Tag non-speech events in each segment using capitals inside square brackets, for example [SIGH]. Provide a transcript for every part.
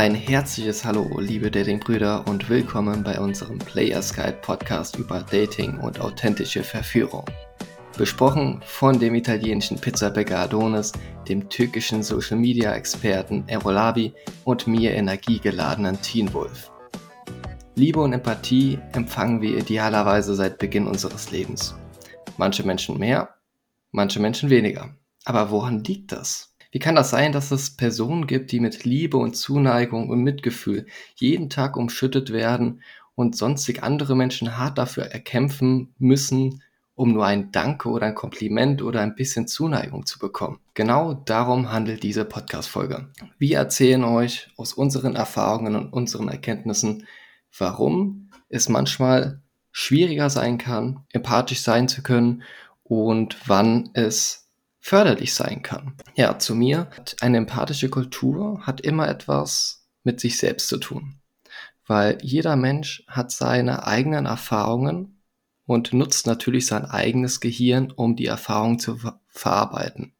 Ein herzliches Hallo, liebe Dating-Brüder, und willkommen bei unserem Players Guide Podcast über Dating und authentische Verführung. Besprochen von dem italienischen Pizzabäcker Adonis, dem türkischen Social Media Experten Erolabi und mir energiegeladenen Teen Wolf. Liebe und Empathie empfangen wir idealerweise seit Beginn unseres Lebens. Manche Menschen mehr, manche Menschen weniger. Aber woran liegt das? Wie kann das sein, dass es Personen gibt, die mit Liebe und Zuneigung und Mitgefühl jeden Tag umschüttet werden und sonstig andere Menschen hart dafür erkämpfen müssen, um nur ein Danke oder ein Kompliment oder ein bisschen Zuneigung zu bekommen. Genau darum handelt diese Podcast-Folge. Wir erzählen euch aus unseren Erfahrungen und unseren Erkenntnissen, warum es manchmal schwieriger sein kann, empathisch sein zu können und wann es förderlich sein kann. Ja, zu mir, eine empathische Kultur hat immer etwas mit sich selbst zu tun, weil jeder Mensch hat seine eigenen Erfahrungen und nutzt natürlich sein eigenes Gehirn, um die Erfahrung zu ver verarbeiten.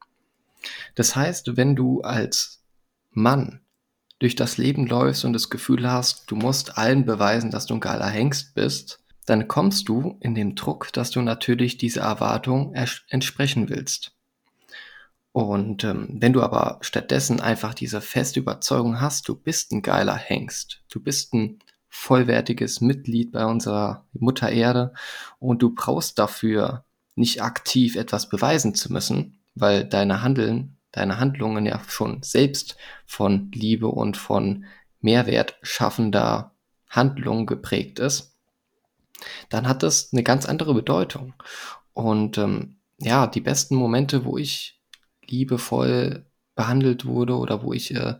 Das heißt, wenn du als Mann durch das Leben läufst und das Gefühl hast, du musst allen beweisen, dass du ein geiler Hengst bist, dann kommst du in den Druck, dass du natürlich diese Erwartung entsprechen willst. Und ähm, wenn du aber stattdessen einfach diese feste Überzeugung hast, du bist ein geiler Hengst, du bist ein vollwertiges Mitglied bei unserer Mutter Erde und du brauchst dafür nicht aktiv etwas beweisen zu müssen, weil deine Handeln, deine Handlungen ja schon selbst von Liebe und von Mehrwert schaffender Handlung geprägt ist, dann hat das eine ganz andere Bedeutung. Und ähm, ja, die besten Momente, wo ich liebevoll behandelt wurde oder wo ich äh,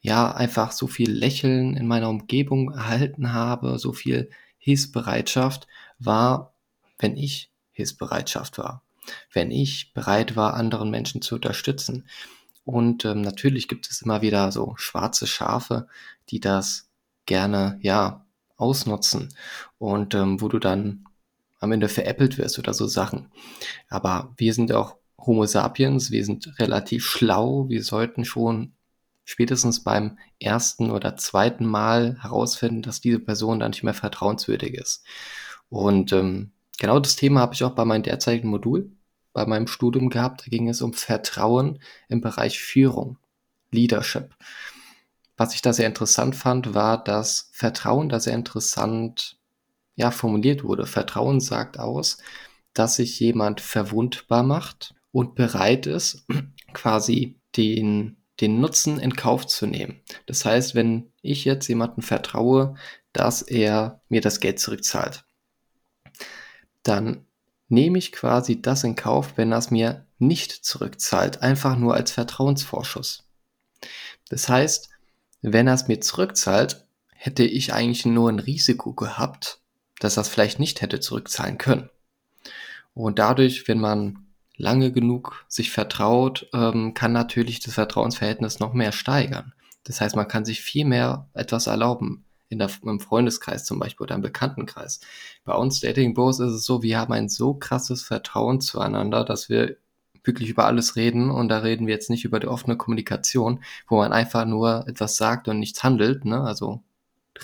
ja einfach so viel Lächeln in meiner Umgebung erhalten habe, so viel Hilfsbereitschaft war, wenn ich Hilfsbereitschaft war, wenn ich bereit war, anderen Menschen zu unterstützen. Und ähm, natürlich gibt es immer wieder so schwarze Schafe, die das gerne ja ausnutzen und ähm, wo du dann am Ende veräppelt wirst oder so Sachen. Aber wir sind auch Homo sapiens, wir sind relativ schlau, wir sollten schon spätestens beim ersten oder zweiten Mal herausfinden, dass diese Person dann nicht mehr vertrauenswürdig ist. Und ähm, genau das Thema habe ich auch bei meinem derzeitigen Modul, bei meinem Studium gehabt. Da ging es um Vertrauen im Bereich Führung, Leadership. Was ich da sehr interessant fand, war, dass Vertrauen da sehr interessant ja, formuliert wurde. Vertrauen sagt aus, dass sich jemand verwundbar macht, und bereit ist, quasi den, den Nutzen in Kauf zu nehmen. Das heißt, wenn ich jetzt jemandem vertraue, dass er mir das Geld zurückzahlt, dann nehme ich quasi das in Kauf, wenn er es mir nicht zurückzahlt, einfach nur als Vertrauensvorschuss. Das heißt, wenn er es mir zurückzahlt, hätte ich eigentlich nur ein Risiko gehabt, dass er es vielleicht nicht hätte zurückzahlen können. Und dadurch, wenn man lange genug sich vertraut, ähm, kann natürlich das Vertrauensverhältnis noch mehr steigern. Das heißt, man kann sich viel mehr etwas erlauben. In der, im Freundeskreis zum Beispiel oder im Bekanntenkreis. Bei uns Dating Bros ist es so, wir haben ein so krasses Vertrauen zueinander, dass wir wirklich über alles reden und da reden wir jetzt nicht über die offene Kommunikation, wo man einfach nur etwas sagt und nichts handelt, ne? Also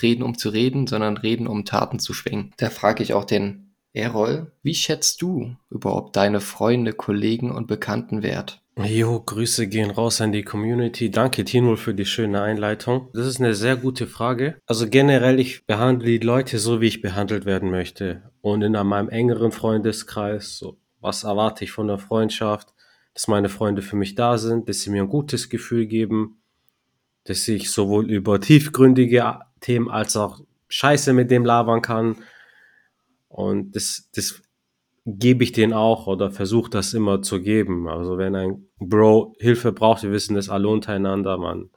reden um zu reden, sondern reden um Taten zu schwingen. Da frage ich auch den Errol, wie schätzt du überhaupt deine Freunde, Kollegen und Bekannten wert? Jo, Grüße gehen raus an die Community. Danke, Tino, für die schöne Einleitung. Das ist eine sehr gute Frage. Also generell, ich behandle die Leute so, wie ich behandelt werden möchte. Und in meinem engeren Freundeskreis, so, was erwarte ich von der Freundschaft? Dass meine Freunde für mich da sind, dass sie mir ein gutes Gefühl geben, dass ich sowohl über tiefgründige Themen als auch Scheiße mit dem labern kann und das, das gebe ich denen auch oder versuche das immer zu geben. Also wenn ein Bro Hilfe braucht, wir wissen das alle untereinander, man,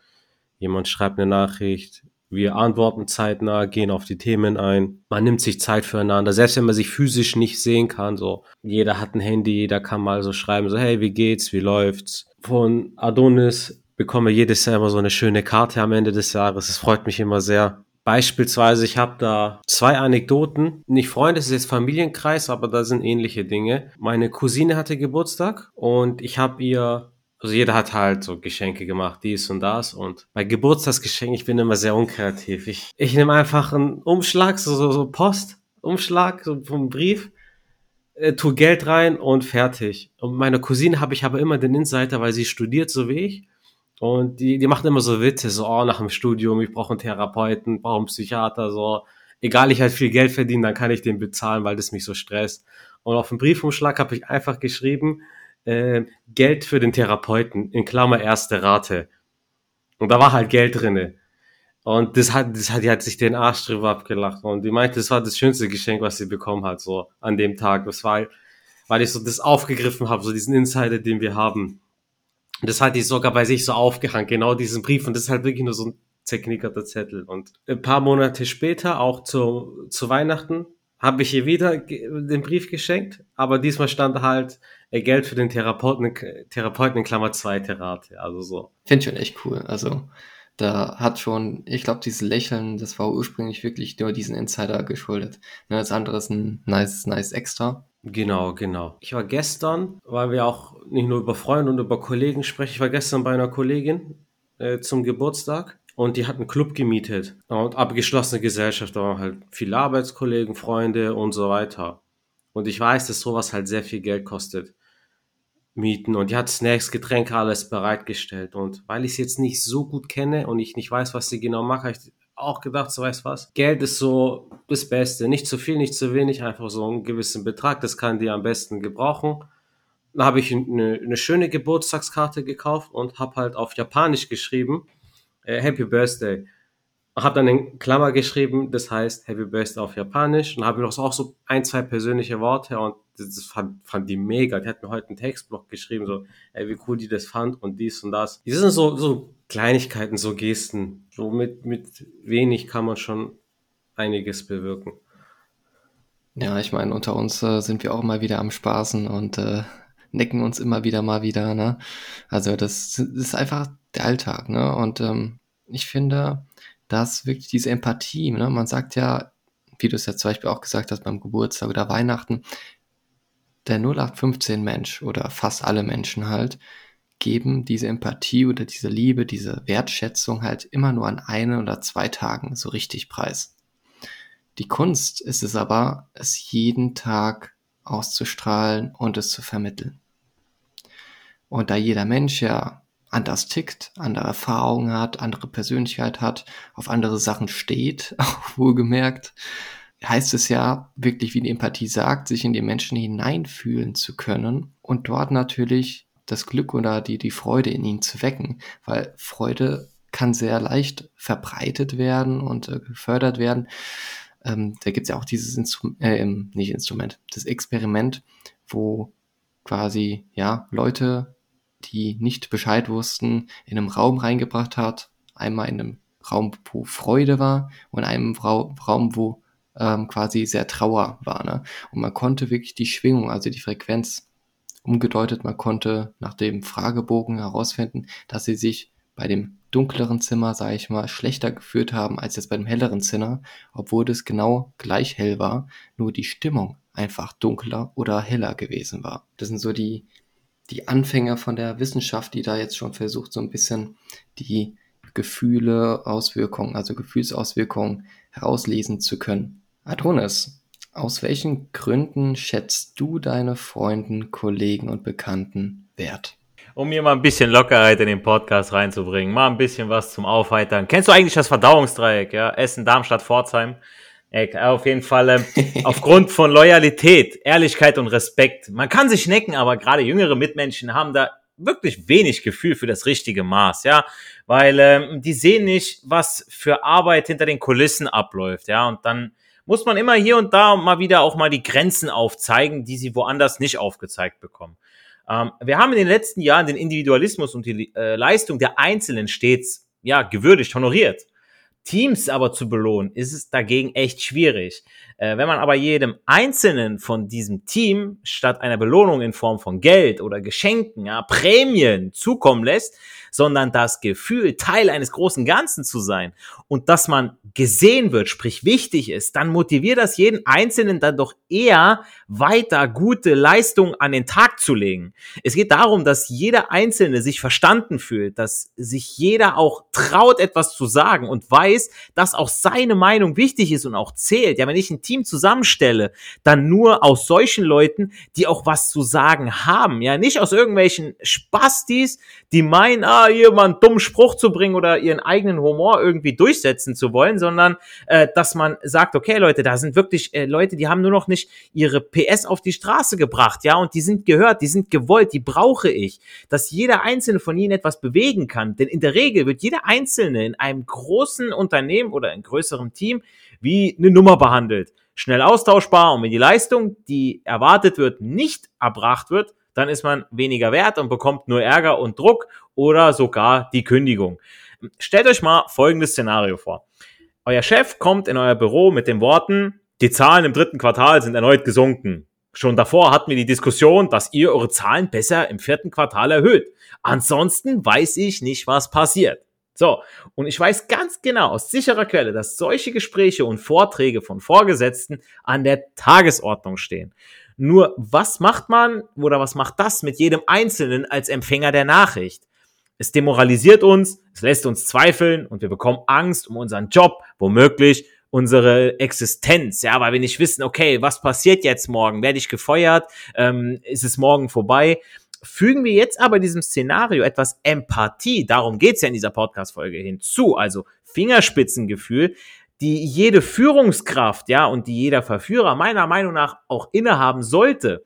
jemand schreibt eine Nachricht, wir antworten zeitnah, gehen auf die Themen ein. Man nimmt sich Zeit füreinander, selbst wenn man sich physisch nicht sehen kann. So, jeder hat ein Handy, jeder kann mal so schreiben, so, hey, wie geht's, wie läuft's? Von Adonis bekomme jedes Jahr immer so eine schöne Karte am Ende des Jahres. Es freut mich immer sehr. Beispielsweise, ich habe da zwei Anekdoten. Nicht Freunde, es ist jetzt Familienkreis, aber da sind ähnliche Dinge. Meine Cousine hatte Geburtstag und ich habe ihr Also jeder hat halt so Geschenke gemacht, dies und das. Und bei Geburtstagsgeschenken, ich bin immer sehr unkreativ. Ich, ich nehme einfach einen Umschlag, so, so, so Post, Umschlag so vom Brief, äh, tu Geld rein und fertig. Und meiner Cousine habe ich aber immer den Insider, weil sie studiert so wie ich. Und die, die macht immer so Witze, so, oh, nach dem Studium, ich brauche einen Therapeuten, brauche einen Psychiater, so. Egal, ich halt viel Geld verdiene, dann kann ich den bezahlen, weil das mich so stresst. Und auf dem Briefumschlag habe ich einfach geschrieben, äh, Geld für den Therapeuten, in Klammer erste Rate. Und da war halt Geld drinne. Und das hat, das hat, die hat sich den Arsch drüber abgelacht. Und die meinte, das war das schönste Geschenk, was sie bekommen hat, so an dem Tag. Das war, weil ich so das aufgegriffen habe, so diesen Insider, den wir haben. Das hatte ich sogar bei sich so aufgehangen, genau diesen Brief. Und das ist halt wirklich nur so ein zerknickerter Zettel. Und ein paar Monate später, auch zu, zu Weihnachten, habe ich ihr wieder den Brief geschenkt, aber diesmal stand halt äh, Geld für den Therapeuten, Therapeuten in Klammer zweite Rate, also so. Finde ich schon echt cool. Also da hat schon, ich glaube, dieses Lächeln, das war ursprünglich wirklich nur diesen Insider geschuldet. Ne, das andere ist ein nice, nice Extra. Genau, genau. Ich war gestern, weil wir auch nicht nur über Freunde und über Kollegen sprechen, ich war gestern bei einer Kollegin äh, zum Geburtstag und die hat einen Club gemietet und abgeschlossene Gesellschaft, da waren halt viele Arbeitskollegen, Freunde und so weiter. Und ich weiß, dass sowas halt sehr viel Geld kostet. Mieten und die hat Snacks, Getränke, alles bereitgestellt. Und weil ich sie jetzt nicht so gut kenne und ich nicht weiß, was sie genau macht, auch gedacht, so weißt was, Geld ist so das Beste. Nicht zu viel, nicht zu wenig, einfach so einen gewissen Betrag, das kann die am besten gebrauchen. Dann habe ich eine, eine schöne Geburtstagskarte gekauft und habe halt auf Japanisch geschrieben, äh, Happy Birthday. Habe dann in Klammer geschrieben, das heißt Happy Birthday auf Japanisch und habe noch auch so ein, zwei persönliche Worte und das fand, fand die mega. Die hat mir heute einen Textblock geschrieben, so, ey, wie cool die das fand und dies und das. Die sind so, so Kleinigkeiten, so Gesten. So mit, mit wenig kann man schon einiges bewirken. Ja, ich meine, unter uns äh, sind wir auch mal wieder am Spaßen und äh, necken uns immer wieder mal wieder, ne? Also das, das ist einfach der Alltag, ne? Und ähm, ich finde, dass wirklich diese Empathie, ne? Man sagt ja, wie du es ja zum Beispiel auch gesagt hast beim Geburtstag oder Weihnachten, der 0815 Mensch oder fast alle Menschen halt geben diese Empathie oder diese Liebe, diese Wertschätzung halt immer nur an eine oder zwei Tagen so richtig preis. Die Kunst ist es aber, es jeden Tag auszustrahlen und es zu vermitteln. Und da jeder Mensch ja anders tickt, andere Erfahrungen hat, andere Persönlichkeit hat, auf andere Sachen steht, [LAUGHS] auch wohlgemerkt, heißt es ja wirklich, wie die Empathie sagt, sich in die Menschen hineinfühlen zu können und dort natürlich das Glück oder die, die Freude in ihnen zu wecken, weil Freude kann sehr leicht verbreitet werden und äh, gefördert werden. Ähm, da gibt es ja auch dieses Instrument, äh, nicht Instrument, das Experiment, wo quasi ja Leute, die nicht Bescheid wussten, in einem Raum reingebracht hat, einmal in einem Raum, wo Freude war und einem Raum, wo ähm, quasi sehr Trauer war. Ne? Und man konnte wirklich die Schwingung, also die Frequenz umgedeutet, man konnte nach dem Fragebogen herausfinden, dass sie sich bei dem dunkleren Zimmer, sage ich mal, schlechter geführt haben als jetzt bei dem helleren Zimmer, obwohl das genau gleich hell war, nur die Stimmung einfach dunkler oder heller gewesen war. Das sind so die, die Anfänger von der Wissenschaft, die da jetzt schon versucht, so ein bisschen die Gefühle, Auswirkungen, also Gefühlsauswirkungen herauslesen zu können. Adonis, aus welchen Gründen schätzt du deine Freunden, Kollegen und Bekannten wert? Um mir mal ein bisschen Lockerheit in den Podcast reinzubringen, mal ein bisschen was zum Aufheitern. Kennst du eigentlich das Verdauungsdreieck, ja? Essen, Darmstadt, Pforzheim. Auf jeden Fall ähm, [LAUGHS] aufgrund von Loyalität, Ehrlichkeit und Respekt. Man kann sich necken, aber gerade jüngere Mitmenschen haben da wirklich wenig Gefühl für das richtige Maß, ja, weil ähm, die sehen nicht, was für Arbeit hinter den Kulissen abläuft, ja, und dann muss man immer hier und da mal wieder auch mal die Grenzen aufzeigen, die sie woanders nicht aufgezeigt bekommen. Ähm, wir haben in den letzten Jahren den Individualismus und die äh, Leistung der Einzelnen stets ja gewürdigt, honoriert. Teams aber zu belohnen, ist es dagegen echt schwierig. Äh, wenn man aber jedem Einzelnen von diesem Team statt einer Belohnung in Form von Geld oder Geschenken, ja, Prämien zukommen lässt, sondern das Gefühl, Teil eines großen Ganzen zu sein und dass man gesehen wird, sprich wichtig ist, dann motiviert das jeden Einzelnen dann doch eher weiter gute Leistungen an den Tag zu legen. Es geht darum, dass jeder Einzelne sich verstanden fühlt, dass sich jeder auch traut, etwas zu sagen und weiß, dass auch seine Meinung wichtig ist und auch zählt. Ja, wenn ich ein Team zusammenstelle, dann nur aus solchen Leuten, die auch was zu sagen haben. Ja, nicht aus irgendwelchen Spastis, die meinen, ah, jemand dummen Spruch zu bringen oder ihren eigenen Humor irgendwie durchsetzen zu wollen, sondern äh, dass man sagt, okay, Leute, da sind wirklich äh, Leute, die haben nur noch nicht ihre PS auf die Straße gebracht, ja, und die sind gehört, die sind gewollt, die brauche ich, dass jeder einzelne von ihnen etwas bewegen kann, denn in der Regel wird jeder einzelne in einem großen Unternehmen oder in größerem Team wie eine Nummer behandelt. Schnell austauschbar und wenn die Leistung, die erwartet wird, nicht erbracht wird, dann ist man weniger wert und bekommt nur Ärger und Druck oder sogar die Kündigung. Stellt euch mal folgendes Szenario vor. Euer Chef kommt in euer Büro mit den Worten, die Zahlen im dritten Quartal sind erneut gesunken. Schon davor hatten wir die Diskussion, dass ihr eure Zahlen besser im vierten Quartal erhöht. Ansonsten weiß ich nicht, was passiert. So, und ich weiß ganz genau aus sicherer Quelle, dass solche Gespräche und Vorträge von Vorgesetzten an der Tagesordnung stehen. Nur was macht man oder was macht das mit jedem Einzelnen als Empfänger der Nachricht? Es demoralisiert uns, es lässt uns zweifeln und wir bekommen Angst um unseren Job, womöglich unsere Existenz, ja, weil wir nicht wissen, okay, was passiert jetzt morgen? Werde ich gefeuert? Ähm, ist es morgen vorbei? Fügen wir jetzt aber diesem Szenario etwas Empathie, darum geht's ja in dieser Podcast-Folge hinzu, also Fingerspitzengefühl, die jede Führungskraft, ja, und die jeder Verführer meiner Meinung nach auch innehaben sollte,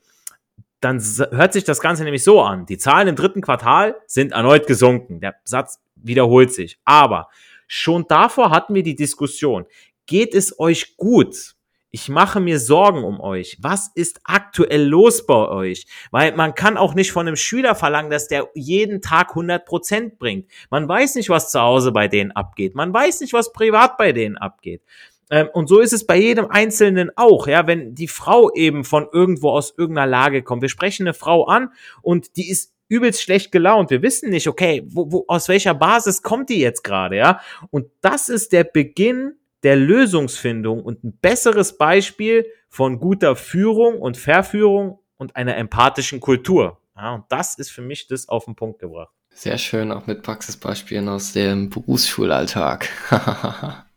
dann hört sich das Ganze nämlich so an. Die Zahlen im dritten Quartal sind erneut gesunken. Der Satz wiederholt sich. Aber schon davor hatten wir die Diskussion. Geht es euch gut? Ich mache mir Sorgen um euch. Was ist aktuell los bei euch? Weil man kann auch nicht von einem Schüler verlangen, dass der jeden Tag 100 Prozent bringt. Man weiß nicht, was zu Hause bei denen abgeht. Man weiß nicht, was privat bei denen abgeht. Ähm, und so ist es bei jedem Einzelnen auch, ja, wenn die Frau eben von irgendwo aus irgendeiner Lage kommt. Wir sprechen eine Frau an und die ist übelst schlecht gelaunt. Wir wissen nicht, okay, wo, wo, aus welcher Basis kommt die jetzt gerade, ja? Und das ist der Beginn der Lösungsfindung und ein besseres Beispiel von guter Führung und Verführung und einer empathischen Kultur. Ja, und das ist für mich das auf den Punkt gebracht. Sehr schön, auch mit Praxisbeispielen aus dem Berufsschulalltag. [LAUGHS]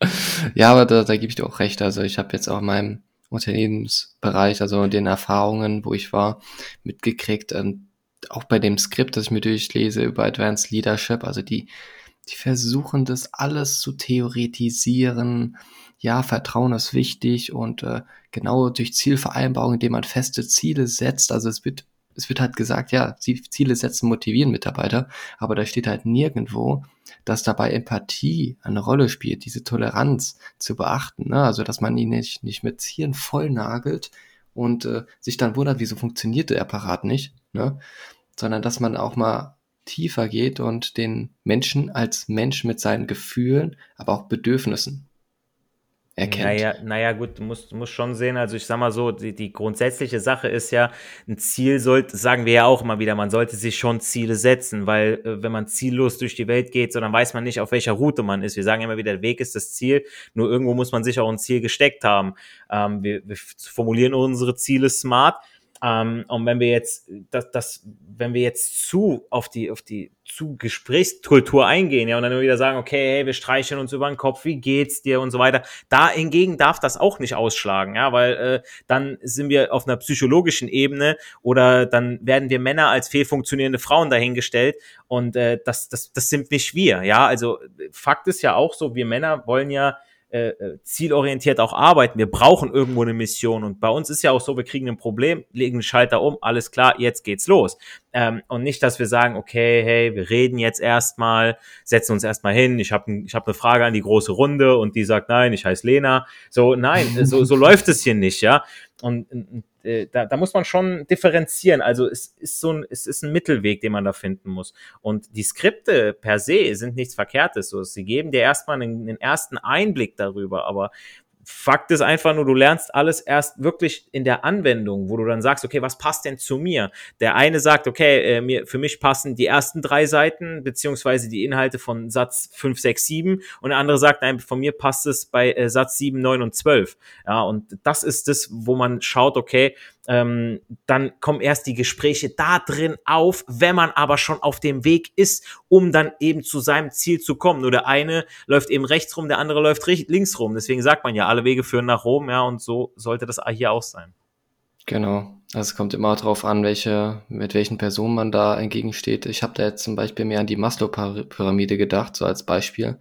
[LAUGHS] ja, aber da, da gebe ich dir auch recht. Also ich habe jetzt auch in meinem Unternehmensbereich, also den Erfahrungen, wo ich war, mitgekriegt, ähm, auch bei dem Skript, das ich mir durchlese über Advanced Leadership, also die die versuchen das alles zu theoretisieren. Ja, Vertrauen ist wichtig und äh, genau durch Zielvereinbarung, indem man feste Ziele setzt. Also es wird, es wird halt gesagt, ja, Ziele setzen motivieren Mitarbeiter, aber da steht halt nirgendwo, dass dabei Empathie eine Rolle spielt, diese Toleranz zu beachten. Ne? Also dass man ihn nicht, nicht mit Zielen voll nagelt und äh, sich dann wundert, wieso funktioniert der Apparat nicht, ne? sondern dass man auch mal tiefer geht und den Menschen als Mensch mit seinen Gefühlen, aber auch Bedürfnissen erkennt. Naja, naja gut, du musst, musst schon sehen, also ich sag mal so, die, die grundsätzliche Sache ist ja, ein Ziel sollte, sagen wir ja auch immer wieder, man sollte sich schon Ziele setzen, weil äh, wenn man ziellos durch die Welt geht, so dann weiß man nicht, auf welcher Route man ist. Wir sagen immer wieder, der Weg ist das Ziel, nur irgendwo muss man sich auch ein Ziel gesteckt haben. Ähm, wir, wir formulieren unsere Ziele smart, ähm, und wenn wir jetzt, das, das, wenn wir jetzt zu auf die, auf die zu Gesprächskultur eingehen, ja, und dann wieder sagen, okay, hey, wir streicheln uns über den Kopf, wie geht's dir und so weiter. Da hingegen darf das auch nicht ausschlagen, ja, weil äh, dann sind wir auf einer psychologischen Ebene oder dann werden wir Männer als fehlfunktionierende Frauen dahingestellt und äh, das, das, das sind nicht wir, ja. Also Fakt ist ja auch so, wir Männer wollen ja äh, äh, zielorientiert auch arbeiten. Wir brauchen irgendwo eine Mission. Und bei uns ist ja auch so, wir kriegen ein Problem, legen den Schalter um, alles klar, jetzt geht's los. Ähm, und nicht, dass wir sagen, okay, hey, wir reden jetzt erstmal, setzen uns erstmal hin, ich habe ich hab eine Frage an die große Runde und die sagt, nein, ich heiße Lena. So, nein, so, so [LAUGHS] läuft es hier nicht, ja. Und äh, da, da muss man schon differenzieren. Also es ist so ein, es ist ein Mittelweg, den man da finden muss. Und die Skripte per se sind nichts Verkehrtes. So, sie geben dir erstmal einen, einen ersten Einblick darüber, aber Fakt ist einfach nur, du lernst alles erst wirklich in der Anwendung, wo du dann sagst, okay, was passt denn zu mir? Der eine sagt, okay, äh, mir, für mich passen die ersten drei Seiten, beziehungsweise die Inhalte von Satz 5, 6, 7 und der andere sagt, nein, von mir passt es bei äh, Satz 7, 9 und 12. Ja, und das ist das, wo man schaut, okay, ähm, dann kommen erst die Gespräche da drin auf, wenn man aber schon auf dem Weg ist, um dann eben zu seinem Ziel zu kommen. Nur der eine läuft eben rechts rum, der andere läuft links rum. Deswegen sagt man ja, alle Wege führen nach Rom, ja, und so sollte das hier auch sein. Genau. Also es kommt immer darauf an, welche, mit welchen Personen man da entgegensteht. Ich habe da jetzt zum Beispiel mehr an die Maslow-Pyramide gedacht, so als Beispiel.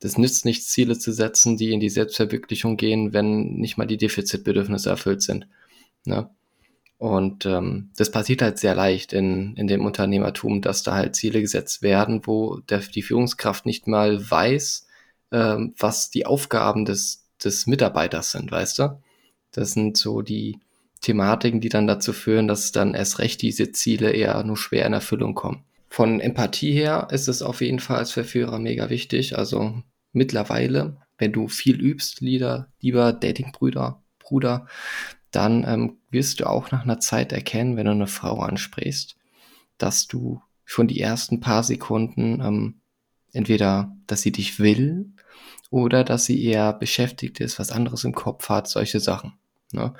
Das nützt nichts, Ziele zu setzen, die in die Selbstverwirklichung gehen, wenn nicht mal die Defizitbedürfnisse erfüllt sind. Ne? Und ähm, das passiert halt sehr leicht in, in dem Unternehmertum, dass da halt Ziele gesetzt werden, wo der, die Führungskraft nicht mal weiß, ähm, was die Aufgaben des, des Mitarbeiters sind, weißt du? Das sind so die Thematiken, die dann dazu führen, dass dann erst recht diese Ziele eher nur schwer in Erfüllung kommen. Von Empathie her ist es auf jeden Fall als Verführer mega wichtig. Also mittlerweile, wenn du viel übst, Lieder, lieber Datingbrüder, Bruder, dann ähm, wirst du auch nach einer Zeit erkennen, wenn du eine Frau ansprichst, dass du schon die ersten paar Sekunden ähm, entweder, dass sie dich will oder dass sie eher beschäftigt ist, was anderes im Kopf hat, solche Sachen. Ne?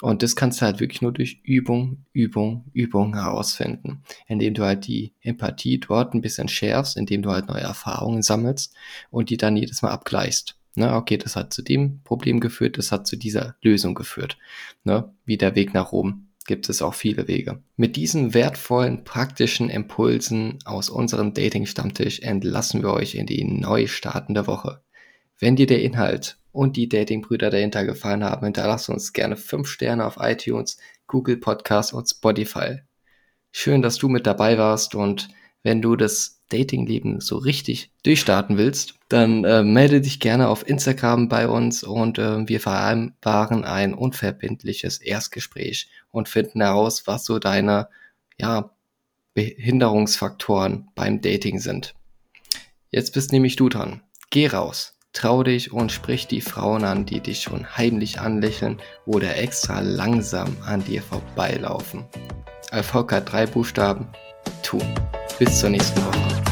Und das kannst du halt wirklich nur durch Übung, Übung, Übung herausfinden, indem du halt die Empathie dort ein bisschen schärfst, indem du halt neue Erfahrungen sammelst und die dann jedes Mal abgleichst. Ne, okay, das hat zu dem Problem geführt, das hat zu dieser Lösung geführt. Ne, wie der Weg nach oben gibt es auch viele Wege. Mit diesen wertvollen, praktischen Impulsen aus unserem Dating-Stammtisch entlassen wir euch in die neu startende Woche. Wenn dir der Inhalt und die Dating-Brüder dahinter gefallen haben, hinterlasst uns gerne 5 Sterne auf iTunes, Google Podcast und Spotify. Schön, dass du mit dabei warst und wenn du das Datingleben so richtig durchstarten willst, dann äh, melde dich gerne auf Instagram bei uns und äh, wir vereinbaren ein unverbindliches Erstgespräch und finden heraus, was so deine ja, Behinderungsfaktoren beim Dating sind. Jetzt bist nämlich du dran. Geh raus, trau dich und sprich die Frauen an, die dich schon heimlich anlächeln oder extra langsam an dir vorbeilaufen. Erfolg hat drei Buchstaben. Tun. Bis zur nächsten Woche.